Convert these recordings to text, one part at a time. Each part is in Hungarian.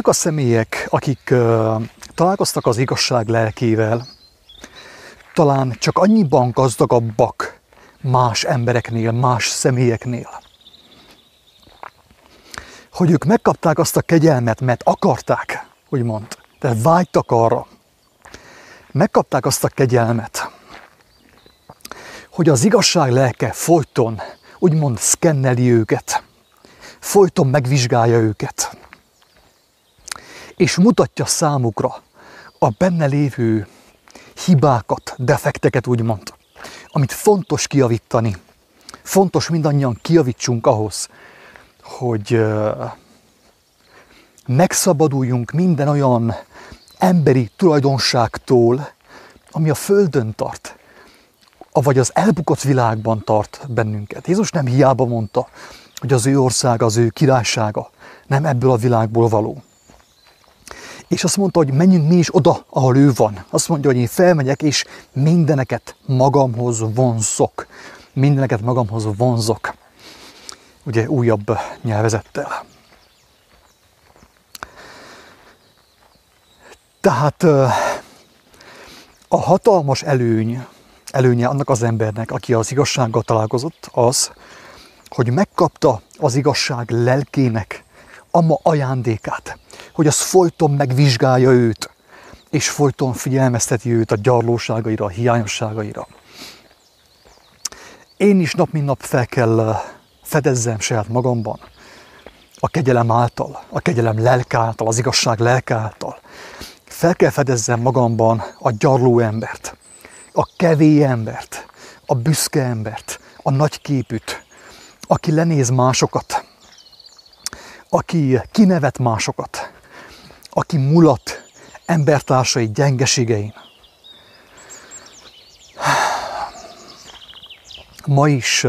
Azok a személyek, akik találkoztak az igazság lelkével, talán csak annyiban gazdagabbak más embereknél, más személyeknél, hogy ők megkapták azt a kegyelmet, mert akarták, úgymond, de vágytak arra. Megkapták azt a kegyelmet, hogy az igazság lelke folyton, úgymond szkenneli őket, folyton megvizsgálja őket, és mutatja számukra a benne lévő hibákat, defekteket úgymond, amit fontos kiavítani. Fontos mindannyian kiavítsunk ahhoz, hogy megszabaduljunk minden olyan emberi tulajdonságtól, ami a Földön tart, vagy az elbukott világban tart bennünket. Jézus nem hiába mondta, hogy az ő országa, az ő királysága nem ebből a világból való. És azt mondta, hogy menjünk mi is oda, ahol ő van. Azt mondja, hogy én felmegyek, és mindeneket magamhoz vonzok. Mindeneket magamhoz vonzok. Ugye újabb nyelvezettel. Tehát a hatalmas előny, előnye annak az embernek, aki az igazsággal találkozott, az, hogy megkapta az igazság lelkének a ma ajándékát, hogy az folyton megvizsgálja őt, és folyton figyelmezteti őt a gyarlóságaira, a hiányosságaira. Én is nap mint nap fel kell fedezzem saját magamban, a kegyelem által, a kegyelem lelke által, az igazság lelke által. Fel kell fedezzem magamban a gyarló embert, a kevé embert, a büszke embert, a nagy képűt, aki lenéz másokat, aki kinevet másokat, aki mulat embertársai gyengeségein. Ma is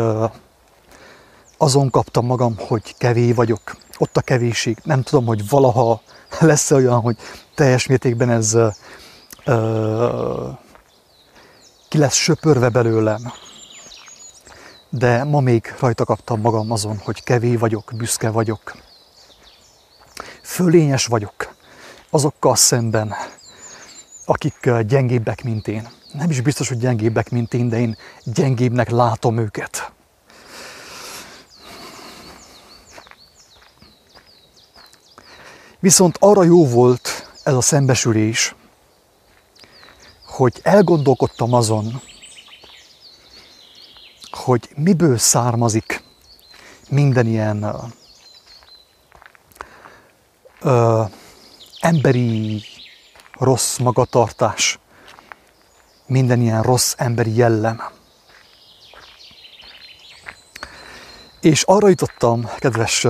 azon kaptam magam, hogy kevé vagyok. Ott a kevéség. Nem tudom, hogy valaha lesz olyan, hogy teljes mértékben ez ö, ki lesz söpörve belőlem. De ma még rajta kaptam magam azon, hogy kevé vagyok, büszke vagyok. Fölényes vagyok azokkal szemben, akik gyengébbek, mint én. Nem is biztos, hogy gyengébbek, mint én, de én gyengébbnek látom őket. Viszont arra jó volt ez a szembesülés, hogy elgondolkodtam azon, hogy miből származik minden ilyen ö, emberi rossz magatartás, minden ilyen rossz emberi jellem. És arra jutottam, kedves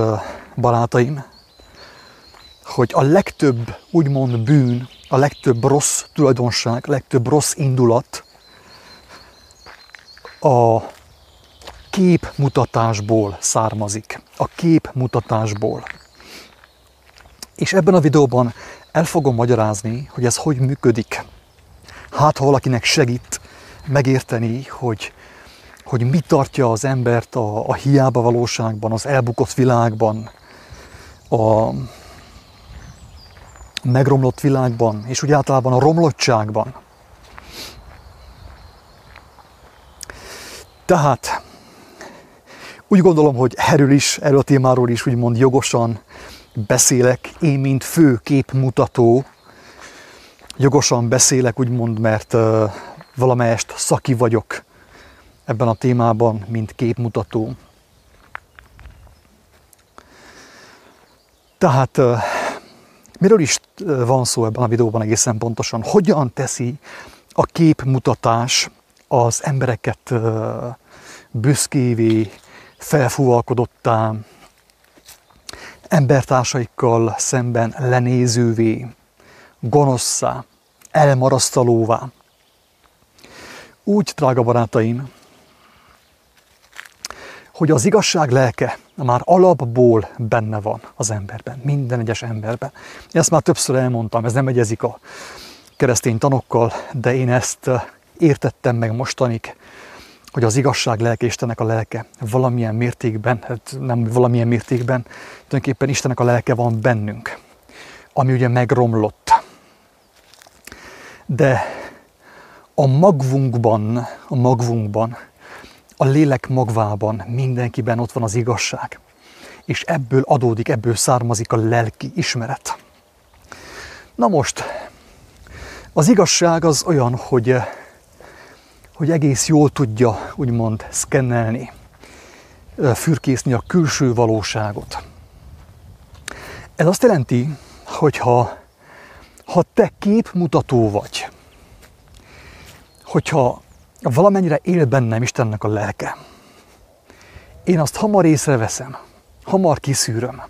barátaim, hogy a legtöbb úgymond bűn, a legtöbb rossz tulajdonság, a legtöbb rossz indulat a képmutatásból származik. A képmutatásból. És ebben a videóban el fogom magyarázni, hogy ez hogy működik. Hát, ha valakinek segít megérteni, hogy, hogy mi tartja az embert a, a hiába valóságban, az elbukott világban, a megromlott világban, és úgy általában a romlottságban. Tehát úgy gondolom, hogy erről is, erről a témáról is úgymond jogosan beszélek, én mint fő képmutató, jogosan beszélek, úgymond, mert uh, valamelyest szaki vagyok ebben a témában, mint képmutató. Tehát miről is van szó ebben a videóban egészen pontosan? Hogyan teszi a képmutatás az embereket uh, büszkévé, felfúvalkodottá, embertársaikkal szemben lenézővé, gonoszszá, elmarasztalóvá. Úgy, drága barátaim, hogy az igazság lelke már alapból benne van az emberben, minden egyes emberben. Ezt már többször elmondtam, ez nem egyezik a keresztény tanokkal, de én ezt értettem meg mostanig, hogy az igazság lelke, Istennek a lelke valamilyen mértékben, hát nem valamilyen mértékben, tulajdonképpen Istennek a lelke van bennünk. ami ugye megromlott. De a magvunkban, a magvunkban, a lélek magvában mindenkiben ott van az igazság. És ebből adódik, ebből származik a lelki ismeret. Na most, az igazság az olyan, hogy, hogy egész jól tudja, úgymond, szkennelni, fürkészni a külső valóságot. Ez azt jelenti, hogy ha, te képmutató vagy, hogyha valamennyire él bennem Istennek a lelke, én azt hamar észreveszem, hamar kiszűröm,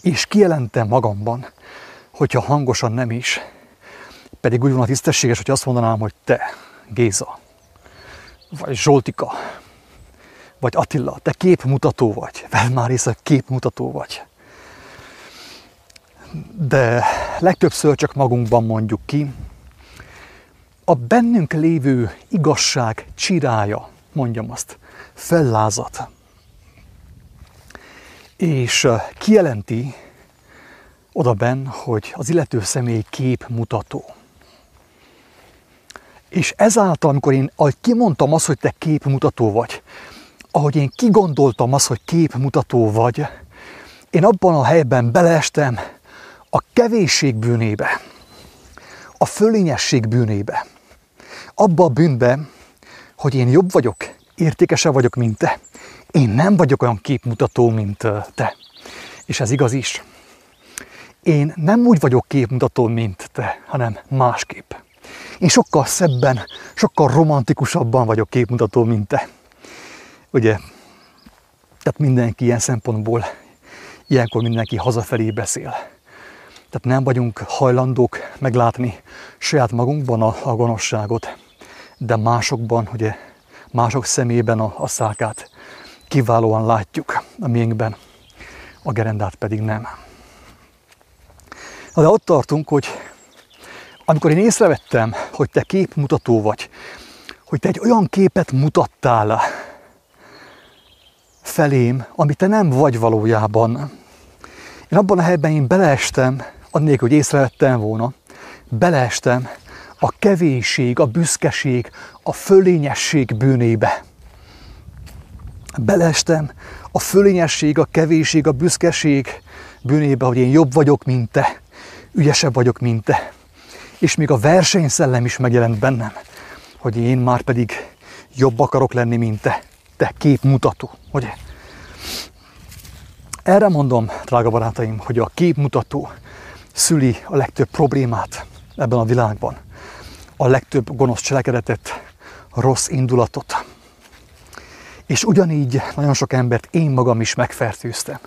és kijelentem magamban, hogyha hangosan nem is, pedig úgy van a tisztességes, hogy azt mondanám, hogy te, Géza, vagy Zsoltika, vagy Attila, te képmutató vagy, veled már észre képmutató vagy. De legtöbbször csak magunkban mondjuk ki, a bennünk lévő igazság csirája, mondjam azt, fellázat. És kijelenti oda benn, hogy az illető személy képmutató. És ezáltal, amikor én ahogy kimondtam azt, hogy te képmutató vagy, ahogy én kigondoltam azt, hogy képmutató vagy, én abban a helyben beleestem a kevésség bűnébe, a fölényesség bűnébe, abba a bűnbe, hogy én jobb vagyok, értékesebb vagyok, mint te. Én nem vagyok olyan képmutató, mint te. És ez igaz is. Én nem úgy vagyok képmutató, mint te, hanem másképp. Én sokkal szebben, sokkal romantikusabban vagyok képmutató, mint te. Ugye, tehát mindenki ilyen szempontból, ilyenkor mindenki hazafelé beszél. Tehát nem vagyunk hajlandók meglátni saját magunkban a, a gonoszságot, de másokban, ugye, mások szemében a, a szákát kiválóan látjuk a miénkben, a gerendát pedig nem. De ott tartunk, hogy amikor én észrevettem, hogy te képmutató vagy, hogy te egy olyan képet mutattál felém, amit te nem vagy valójában. Én abban a helyben én beleestem, annélkül, hogy észrevettem volna, beleestem a kevésség, a büszkeség, a fölényesség bűnébe. Beleestem a fölényesség, a kevésség, a büszkeség bűnébe, hogy én jobb vagyok, mint te, ügyesebb vagyok, mint te. És még a versenyszellem is megjelent bennem, hogy én már pedig jobb akarok lenni, mint te. Te képmutató, ugye? Erre mondom, drága barátaim, hogy a képmutató szüli a legtöbb problémát ebben a világban. A legtöbb gonosz cselekedetet, rossz indulatot. És ugyanígy nagyon sok embert én magam is megfertőztem,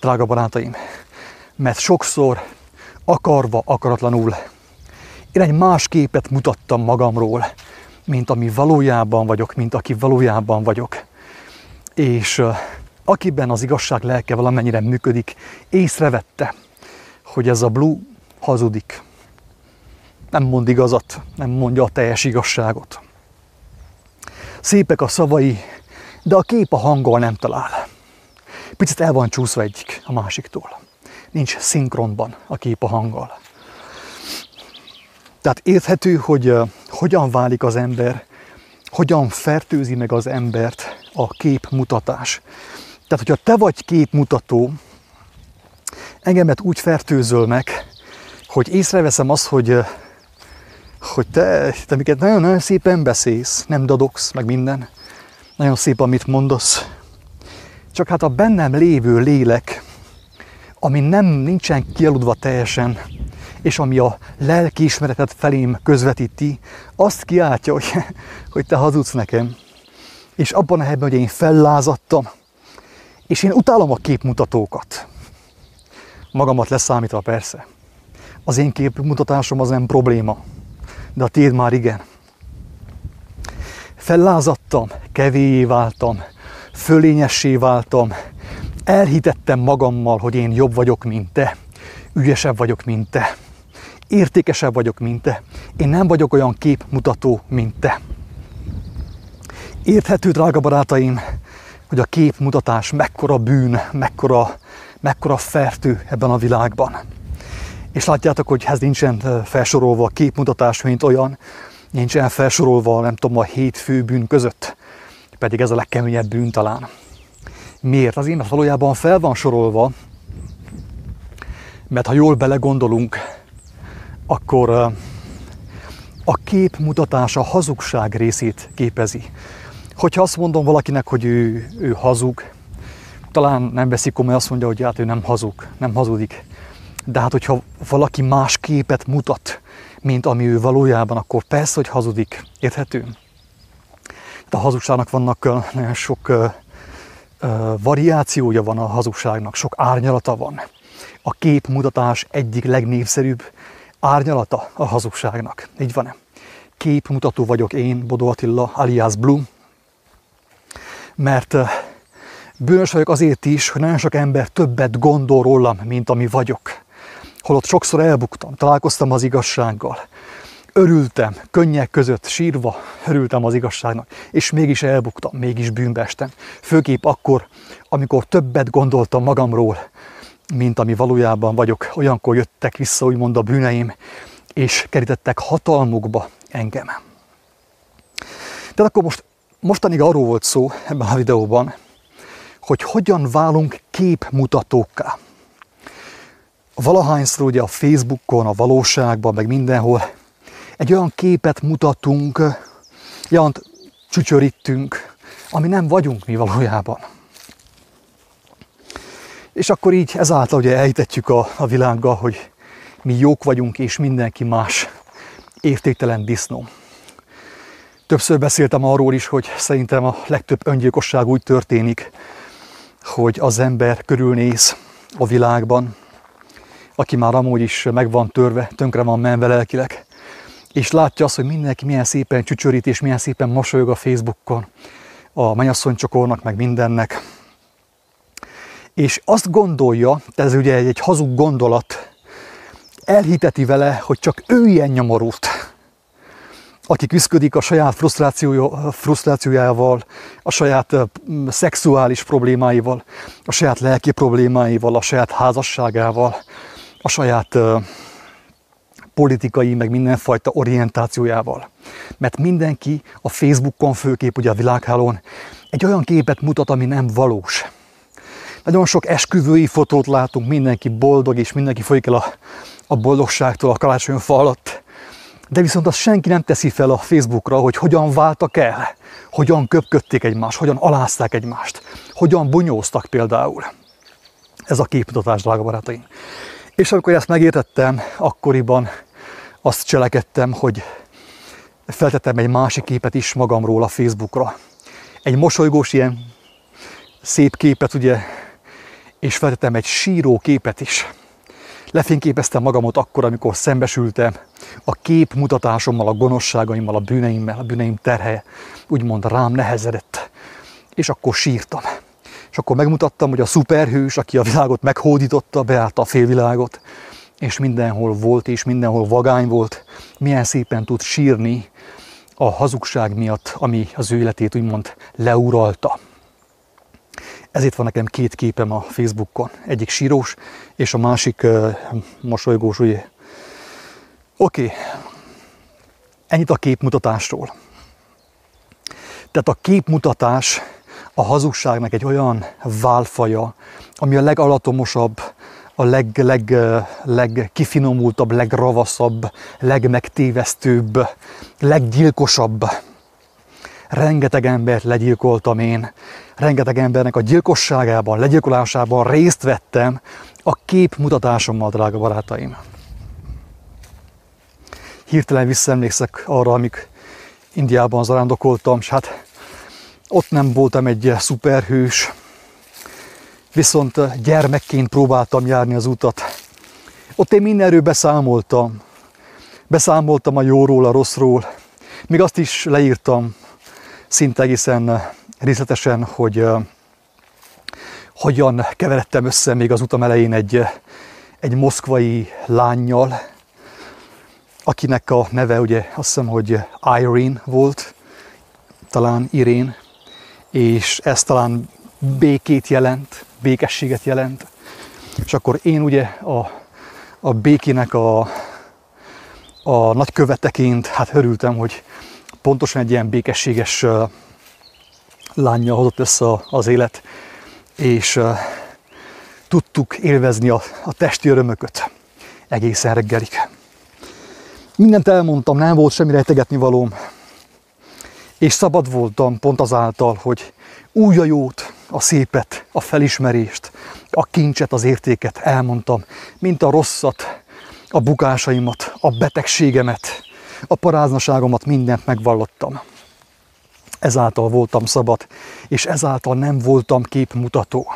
drága barátaim, mert sokszor akarva, akaratlanul én egy más képet mutattam magamról, mint ami valójában vagyok, mint aki valójában vagyok. És akiben az igazság lelke valamennyire működik, észrevette, hogy ez a Blue hazudik. Nem mond igazat, nem mondja a teljes igazságot. Szépek a szavai, de a kép a hanggal nem talál. Picit el van csúszva egyik a másiktól. Nincs szinkronban a kép a hanggal. Tehát érthető, hogy uh, hogyan válik az ember, hogyan fertőzi meg az embert a képmutatás. Tehát, hogyha te vagy képmutató, engemet úgy fertőzöl meg, hogy észreveszem azt, hogy, hogy te, te miket nagyon-nagyon szépen beszélsz, nem dadogsz, meg minden. Nagyon szép, amit mondasz. Csak hát a bennem lévő lélek, ami nem nincsen kialudva teljesen, és ami a lelki ismeretet felém közvetíti, azt kiáltja, hogy, hogy te hazudsz nekem. És abban a helyben, hogy én fellázadtam, és én utálom a képmutatókat. Magamat leszámítva persze. Az én képmutatásom az nem probléma, de a tiéd már igen. Fellázadtam, kevéjé váltam, fölényessé váltam, elhitettem magammal, hogy én jobb vagyok, mint te, ügyesebb vagyok, mint te, értékesebb vagyok, mint te. Én nem vagyok olyan képmutató, mint te. Érthető, drága barátaim, hogy a képmutatás mekkora bűn, mekkora mekkora fertő ebben a világban. És látjátok, hogy ez nincsen felsorolva a képmutatás, mint olyan, nincsen felsorolva, nem tudom, a hét fő bűn között, pedig ez a legkeményebb bűn talán. Miért? Azért, mert valójában fel van sorolva, mert ha jól belegondolunk, akkor a képmutatás a hazugság részét képezi. Hogyha azt mondom valakinek, hogy ő, ő hazug, talán nem veszik komoly, azt mondja, hogy hát ő nem hazug, nem hazudik. De hát, hogyha valaki más képet mutat, mint ami ő valójában, akkor persze, hogy hazudik. Érthető? A hazugságnak vannak nagyon sok variációja van a hazugságnak, sok árnyalata van. A képmutatás egyik legnépszerűbb árnyalata a hazugságnak. Így van-e? Képmutató vagyok én, Bodó Attila, alias Blum, mert uh, bűnös vagyok azért is, hogy nagyon sok ember többet gondol rólam, mint ami vagyok holott sokszor elbuktam, találkoztam az igazsággal. Örültem, könnyek között sírva, örültem az igazságnak, és mégis elbuktam, mégis bűnbe estem. Főképp akkor, amikor többet gondoltam magamról, mint ami valójában vagyok. Olyankor jöttek vissza, úgymond a bűneim, és kerítettek hatalmukba engem. Tehát akkor most mostanig arról volt szó ebben a videóban, hogy hogyan válunk képmutatókká valahányszor ugye a Facebookon, a valóságban, meg mindenhol egy olyan képet mutatunk, olyan csücsörítünk, ami nem vagyunk mi valójában. És akkor így ezáltal ugye elhitetjük a, a világgal, hogy mi jók vagyunk, és mindenki más értéktelen disznó. Többször beszéltem arról is, hogy szerintem a legtöbb öngyilkosság úgy történik, hogy az ember körülnéz a világban, aki már amúgy is meg van törve, tönkre van menve lelkileg, és látja azt, hogy mindenki milyen szépen csücsörít, és milyen szépen mosolyog a Facebookon, a mennyasszonycsokornak, meg mindennek. És azt gondolja, ez ugye egy hazug gondolat, elhiteti vele, hogy csak ő ilyen nyomorult, aki küzdik a saját frusztrációjával, a saját szexuális problémáival, a saját lelki problémáival, a saját házasságával, a saját politikai, meg mindenfajta orientációjával. Mert mindenki a Facebookon, főképp ugye a világhálón egy olyan képet mutat, ami nem valós. Nagyon sok esküvői fotót látunk, mindenki boldog, és mindenki folyik el a, a boldogságtól a karácsony fa alatt. De viszont azt senki nem teszi fel a Facebookra, hogy hogyan váltak el, hogyan köpködték egymást, hogyan alázták egymást, hogyan bunyóztak például. Ez a képmutatás, drága barátaim. És amikor ezt megértettem, akkoriban azt cselekedtem, hogy feltettem egy másik képet is magamról a Facebookra. Egy mosolygós ilyen szép képet, ugye, és feltettem egy síró képet is. Lefényképeztem magamot akkor, amikor szembesültem a kép mutatásommal, a gonoszságaimmal, a bűneimmel, a bűneim terhe úgymond rám nehezedett. És akkor sírtam. És akkor megmutattam, hogy a szuperhős, aki a világot meghódította, beállta a félvilágot, és mindenhol volt, és mindenhol vagány volt, milyen szépen tud sírni a hazugság miatt, ami az ő életét úgymond leuralta. Ezért van nekem két képem a Facebookon. Egyik sírós, és a másik uh, mosolygós, ugye. Oké, ennyit a képmutatásról. Tehát a képmutatás a hazugságnak egy olyan válfaja, ami a legalatomosabb, a leg, leg, legkifinomultabb, legravaszabb, legmegtévesztőbb, leggyilkosabb. Rengeteg embert legyilkoltam én, rengeteg embernek a gyilkosságában, legyilkolásában részt vettem a kép mutatásommal, drága barátaim. Hirtelen visszaemlékszek arra, amik Indiában zarándokoltam, és hát ott nem voltam egy szuperhős, viszont gyermekként próbáltam járni az utat. Ott én mindenről beszámoltam. Beszámoltam a jóról, a rosszról. Még azt is leírtam szinte egészen részletesen, hogy uh, hogyan keveredtem össze még az utam elején egy, egy moszkvai lányjal, akinek a neve ugye azt hiszem, hogy Irene volt, talán Irén, és ez talán békét jelent, békességet jelent. És akkor én ugye a, a békének a, a nagy követeként hát örültem, hogy pontosan egy ilyen békességes lánya hozott össze az élet, és tudtuk élvezni a, a testi örömököt egészen reggelig. Mindent elmondtam, nem volt semmi rejtegetni valóm, és szabad voltam pont azáltal, hogy új a jót, a szépet, a felismerést, a kincset, az értéket elmondtam, mint a rosszat, a bukásaimat, a betegségemet, a paráznaságomat, mindent megvallottam. Ezáltal voltam szabad, és ezáltal nem voltam képmutató.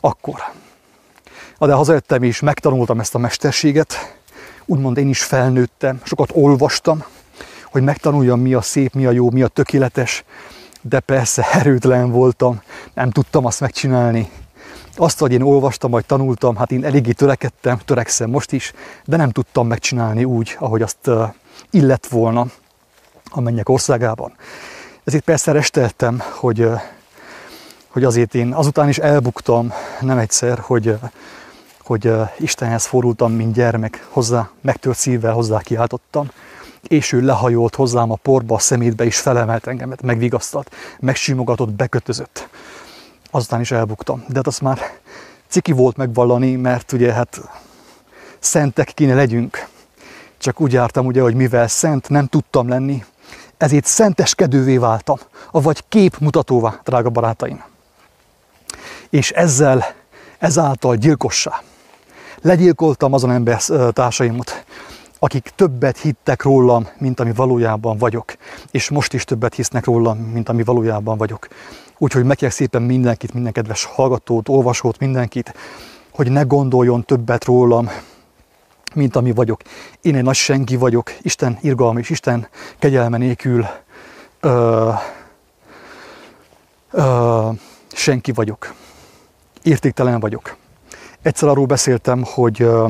Akkor. De hazajöttem és megtanultam ezt a mesterséget, úgymond én is felnőttem, sokat olvastam, hogy megtanuljam, mi a szép, mi a jó, mi a tökéletes, de persze erőtlen voltam, nem tudtam azt megcsinálni. Azt, hogy én olvastam, vagy tanultam, hát én eléggé törekedtem, törekszem most is, de nem tudtam megcsinálni úgy, ahogy azt illett volna a mennyek országában. Ezért persze resteltem, hogy, hogy azért én azután is elbuktam, nem egyszer, hogy, hogy Istenhez fordultam, mint gyermek, hozzá, megtört szívvel hozzá kiáltottam, és ő lehajolt hozzám a porba, a szemétbe, és felemelt engemet, megvigasztalt, megsimogatott, bekötözött. Azután is elbuktam. De hát azt már ciki volt megvallani, mert ugye hát szentek kéne legyünk. Csak úgy jártam ugye, hogy mivel szent nem tudtam lenni, ezért szenteskedővé váltam, vagy képmutatóvá, drága barátaim. És ezzel, ezáltal gyilkossá. Legyilkoltam azon ember társaimat, akik többet hittek rólam, mint ami valójában vagyok. És most is többet hisznek rólam, mint ami valójában vagyok. Úgyhogy megkérek szépen mindenkit, minden kedves hallgatót, olvasót, mindenkit, hogy ne gondoljon többet rólam, mint ami vagyok. Én egy nagy senki vagyok, Isten irgalma és Isten kegyelme nélkül ö, ö, senki vagyok. Értéktelen vagyok. Egyszer arról beszéltem, hogy ö,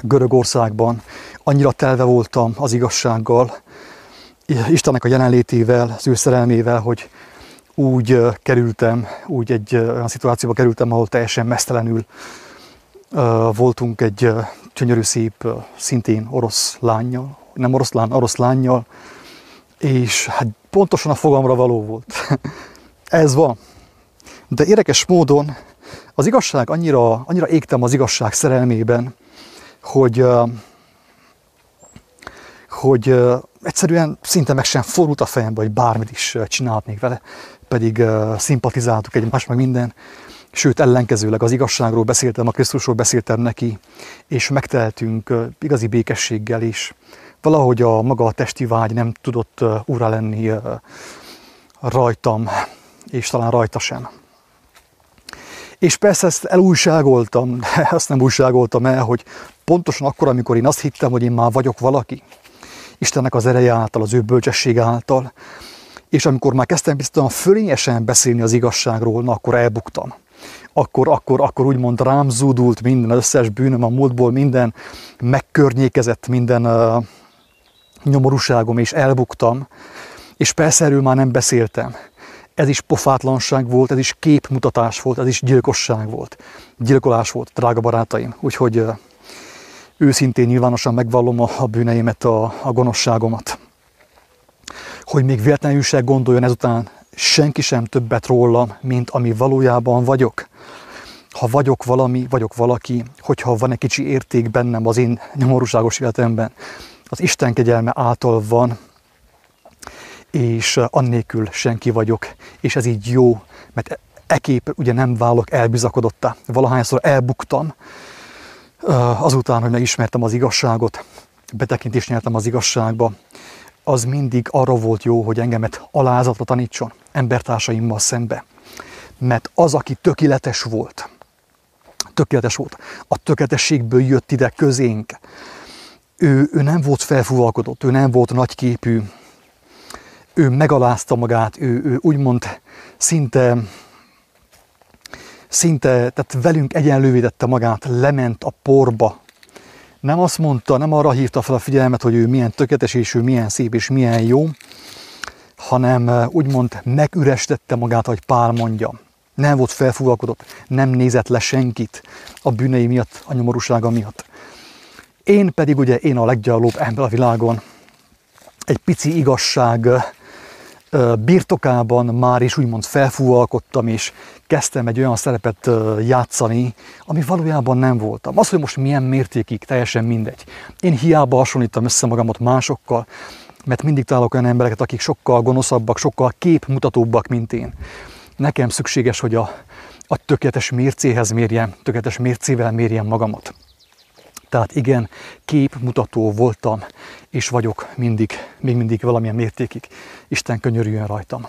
Görögországban annyira telve voltam az igazsággal, Istennek a jelenlétével, az ő szerelmével, hogy úgy kerültem, úgy egy olyan szituációba kerültem, ahol teljesen mesztelenül voltunk egy gyönyörű szép, szintén orosz lányjal, nem oroszlán, orosz lányjal, és hát pontosan a fogamra való volt. Ez van. De érdekes módon az igazság annyira, annyira égtem az igazság szerelmében, hogy, hogy egyszerűen szinte meg sem forult a fejembe, hogy bármit is csinálhatnék vele, pedig szimpatizáltuk egymást, meg minden. Sőt, ellenkezőleg az igazságról beszéltem, a Krisztusról beszéltem neki, és megteltünk igazi békességgel is. Valahogy a maga a testi vágy nem tudott ura lenni rajtam, és talán rajta sem. És persze ezt elújságoltam, de azt nem újságoltam el, hogy pontosan akkor, amikor én azt hittem, hogy én már vagyok valaki, Istennek az ereje által, az ő bölcsessége által, és amikor már kezdtem biztosan fölényesen beszélni az igazságról, na akkor elbuktam. Akkor, akkor, akkor úgymond rám zúdult minden, az összes bűnöm a múltból, minden megkörnyékezett, minden uh, nyomorúságom, és elbuktam. És persze erről már nem beszéltem. Ez is pofátlanság volt, ez is képmutatás volt, ez is gyilkosság volt. Gyilkolás volt, drága barátaim. Úgyhogy őszintén nyilvánosan megvallom a bűneimet, a, a gonoszságomat. Hogy még véletlenül se gondoljon ezután senki sem többet rólam, mint ami valójában vagyok. Ha vagyok valami, vagyok valaki, hogyha van egy kicsi érték bennem az én nyomorúságos életemben, az Isten kegyelme által van, és annélkül senki vagyok, és ez így jó, mert ekép ugye nem válok elbizakodottá. Valahányszor elbuktam, azután, hogy megismertem az igazságot, betekintést nyertem az igazságba, az mindig arra volt jó, hogy engemet alázatra tanítson embertársaimmal szembe. Mert az, aki tökéletes volt, tökéletes volt, a tökéletességből jött ide közénk, ő, ő nem volt felfúvalkodott, ő nem volt nagyképű, ő megalázta magát, ő, ő úgymond szinte szinte, tehát velünk egyenlővé tette magát, lement a porba. Nem azt mondta, nem arra hívta fel a figyelmet, hogy ő milyen tökéletes, és ő milyen szép, és milyen jó, hanem úgymond megürestette magát, hogy Pál mondja. Nem volt felfúvalkodott, nem nézett le senkit a bűnei miatt, a nyomorúsága miatt. Én pedig ugye én a leggyalóbb ember a világon, egy pici igazság birtokában már is úgymond felfúvalkodtam, és kezdtem egy olyan szerepet játszani, ami valójában nem voltam. Az, hogy most milyen mértékig, teljesen mindegy. Én hiába hasonlítom össze magamat másokkal, mert mindig találok olyan embereket, akik sokkal gonoszabbak, sokkal képmutatóbbak, mint én. Nekem szükséges, hogy a, a tökéletes mércéhez mérjem, tökéletes mércével mérjem magamat. Tehát igen, képmutató voltam, és vagyok mindig, még mindig valamilyen mértékig. Isten könyörüljön rajtam.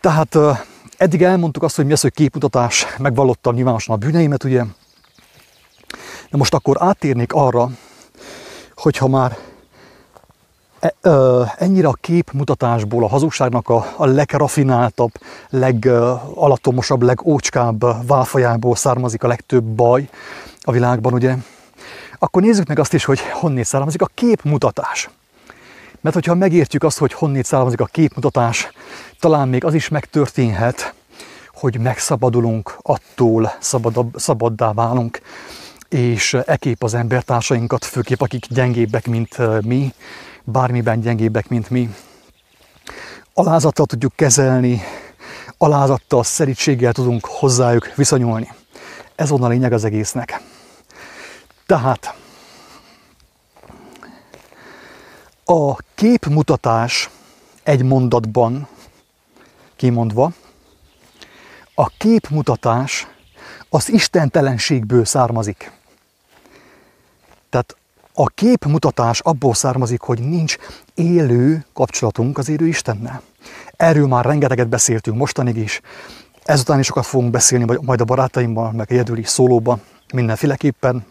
Tehát eddig elmondtuk azt, hogy mi az, hogy képmutatás, megvallottam nyilvánosan a bűneimet, ugye. De most akkor átérnék arra, hogyha már e, ennyire a képmutatásból, a hazugságnak a, a legrafináltabb, legalatomosabb, legócskább válfajából származik a legtöbb baj, a világban, ugye, akkor nézzük meg azt is, hogy honnét származik a képmutatás. Mert hogyha megértjük azt, hogy honnét származik a képmutatás, talán még az is megtörténhet, hogy megszabadulunk attól, szabadabb, szabaddá válunk, és ekép az embertársainkat, főképp akik gyengébbek, mint mi, bármiben gyengébbek, mint mi, alázattal tudjuk kezelni, alázattal, szerítséggel tudunk hozzájuk viszonyulni. Ez volna a lényeg az egésznek. Tehát a képmutatás egy mondatban kimondva, a képmutatás az istentelenségből származik. Tehát a képmutatás abból származik, hogy nincs élő kapcsolatunk az élő Istennel. Erről már rengeteget beszéltünk mostanig is, ezután is sokat fogunk beszélni majd a barátaimmal, meg egyedüli szólóban, mindenféleképpen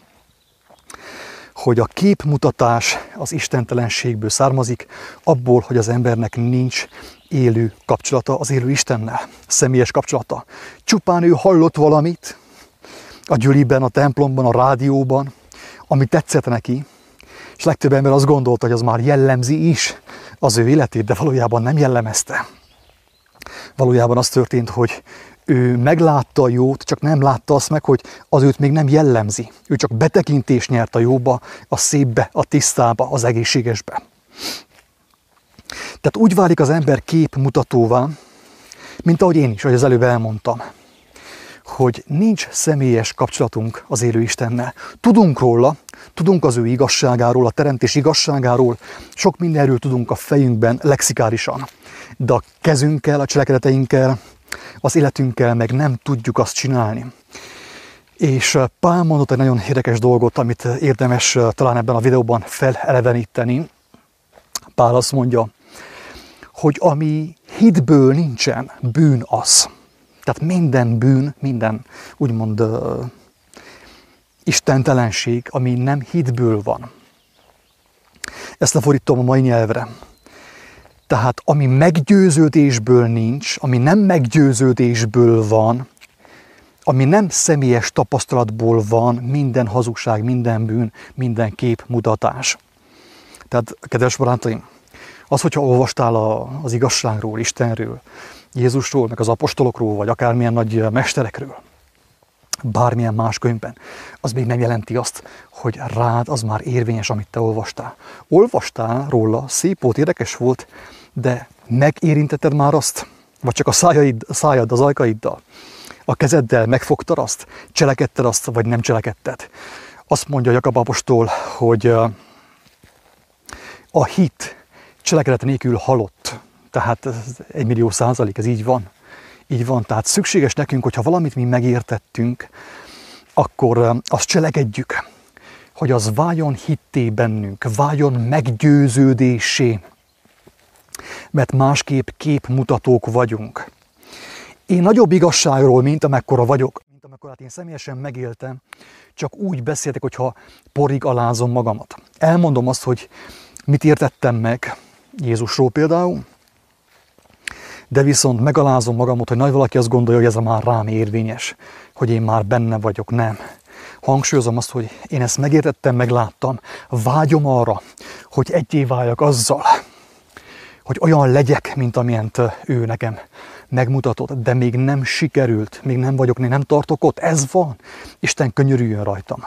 hogy a képmutatás az istentelenségből származik, abból, hogy az embernek nincs élő kapcsolata az élő Istennel, személyes kapcsolata. Csupán ő hallott valamit a gyüliben, a templomban, a rádióban, ami tetszett neki, és legtöbb ember azt gondolta, hogy az már jellemzi is az ő életét, de valójában nem jellemezte. Valójában az történt, hogy ő meglátta a jót, csak nem látta azt meg, hogy az őt még nem jellemzi. Ő csak betekintést nyert a jóba, a szépbe, a tisztába, az egészségesbe. Tehát úgy válik az ember képmutatóvá, mint ahogy én is, ahogy az előbb elmondtam, hogy nincs személyes kapcsolatunk az élő Istennel. Tudunk róla, tudunk az ő igazságáról, a teremtés igazságáról, sok mindenről tudunk a fejünkben lexikálisan, de a kezünkkel, a cselekedeteinkkel, az életünkkel meg nem tudjuk azt csinálni. És Pál mondott egy nagyon érdekes dolgot, amit érdemes talán ebben a videóban feleleveníteni. Pál azt mondja, hogy ami hitből nincsen, bűn az. Tehát minden bűn, minden úgymond uh, istentelenség, ami nem hitből van. Ezt lefordítom a mai nyelvre. Tehát ami meggyőződésből nincs, ami nem meggyőződésből van, ami nem személyes tapasztalatból van, minden hazugság, minden bűn, minden kép mutatás. Tehát, kedves barátaim, az, hogyha olvastál az igazságról, Istenről, Jézusról, meg az apostolokról, vagy akármilyen nagy mesterekről, bármilyen más könyvben, az még nem jelenti azt, hogy rád az már érvényes, amit te olvastál. Olvastál róla, szép volt, érdekes volt, de megérintetted már azt? Vagy csak a szájaid, szájad az ajkaiddal? A kezeddel megfogtad azt? Cselekedted azt, vagy nem cselekedted? Azt mondja Jakab apostol, hogy a hit cselekedet nélkül halott. Tehát ez egy millió százalék, ez így van. Így van, tehát szükséges nekünk, hogyha valamit mi megértettünk, akkor azt cselekedjük, hogy az váljon hitté bennünk, váljon meggyőződésé, mert másképp képmutatók vagyunk. Én nagyobb igazságról, mint amekkora vagyok, mint amekkorát én személyesen megéltem, csak úgy beszéltek, hogyha porig alázom magamat. Elmondom azt, hogy mit értettem meg Jézusról például, de viszont megalázom magamot, hogy nagy valaki azt gondolja, hogy ez már rám érvényes, hogy én már benne vagyok, nem. Hangsúlyozom azt, hogy én ezt megértettem, megláttam, vágyom arra, hogy egyé váljak azzal, hogy olyan legyek, mint amilyent ő nekem megmutatod, de még nem sikerült, még nem vagyok, még nem tartok ott, ez van. Isten könyörüljön rajtam.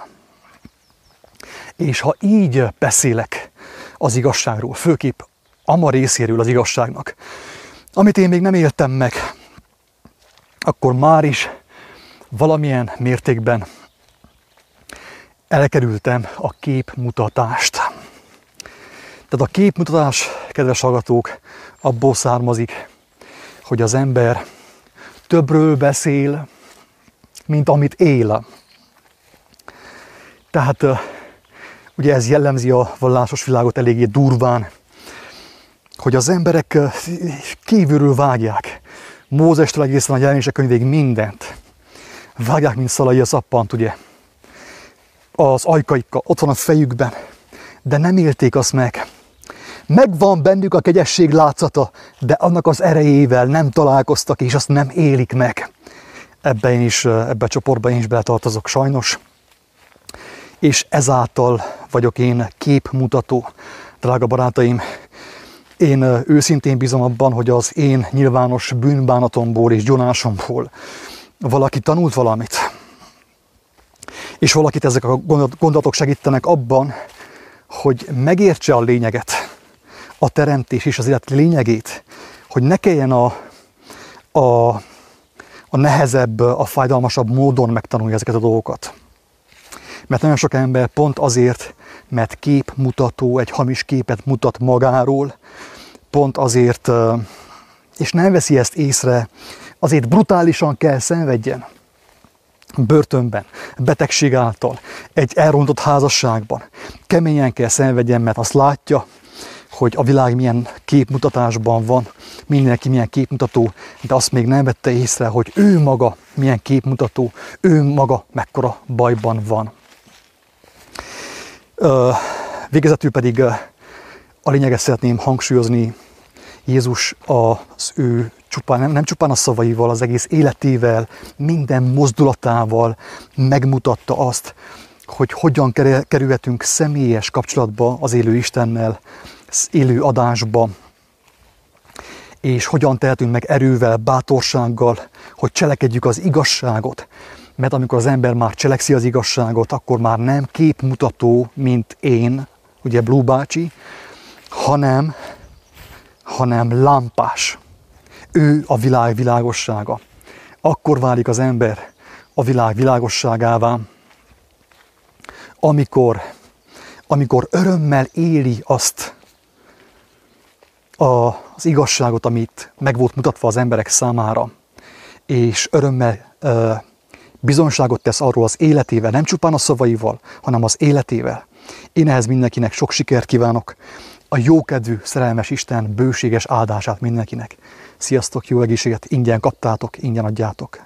És ha így beszélek az igazságról, főképp ama részéről az igazságnak, amit én még nem éltem meg, akkor már is valamilyen mértékben elkerültem a képmutatást. Tehát a képmutatás, kedves hallgatók, abból származik, hogy az ember többről beszél, mint amit él. Tehát ugye ez jellemzi a vallásos világot eléggé durván, hogy az emberek kívülről vágják. Mózestől egészen a jelenések könyvéig mindent. Vágják, mint szalai a szappant, ugye. Az ajkaikkal, ott van a fejükben, de nem élték azt meg. Megvan bennük a kegyesség látszata, de annak az erejével nem találkoztak, és azt nem élik meg. Ebben én is, ebbe a csoportban én is beletartozok sajnos. És ezáltal vagyok én képmutató, drága barátaim. Én őszintén bízom abban, hogy az én nyilvános bűnbánatomból és gyonásomból valaki tanult valamit. És valakit ezek a gondolatok segítenek abban, hogy megértse a lényeget, a teremtés és az élet lényegét, hogy ne kelljen a, a, a nehezebb, a fájdalmasabb módon megtanulni ezeket a dolgokat. Mert nagyon sok ember pont azért, mert képmutató, egy hamis képet mutat magáról, pont azért, és nem veszi ezt észre, azért brutálisan kell szenvedjen. Börtönben, betegség által, egy elrontott házasságban. Keményen kell szenvedjen, mert azt látja, hogy a világ milyen képmutatásban van, mindenki milyen képmutató, de azt még nem vette észre, hogy ő maga milyen képmutató, ő maga mekkora bajban van. Végezetül pedig a lényeget szeretném hangsúlyozni, Jézus az ő csupán, nem, nem csupán a szavaival, az egész életével, minden mozdulatával megmutatta azt, hogy hogyan kerülhetünk személyes kapcsolatba az élő Istennel, élő adásba, és hogyan tehetünk meg erővel, bátorsággal, hogy cselekedjük az igazságot. Mert amikor az ember már cselekszi az igazságot, akkor már nem képmutató, mint én, ugye Blue bácsi, hanem, hanem lámpás. Ő a világ világossága. Akkor válik az ember a világ világosságává, amikor, amikor örömmel éli azt, az igazságot, amit meg volt mutatva az emberek számára, és örömmel bizonságot tesz arról az életével, nem csupán a szavaival, hanem az életével. Én ehhez mindenkinek sok sikert kívánok, a jókedvű, szerelmes Isten bőséges áldását mindenkinek. Sziasztok, jó egészséget, ingyen kaptátok, ingyen adjátok.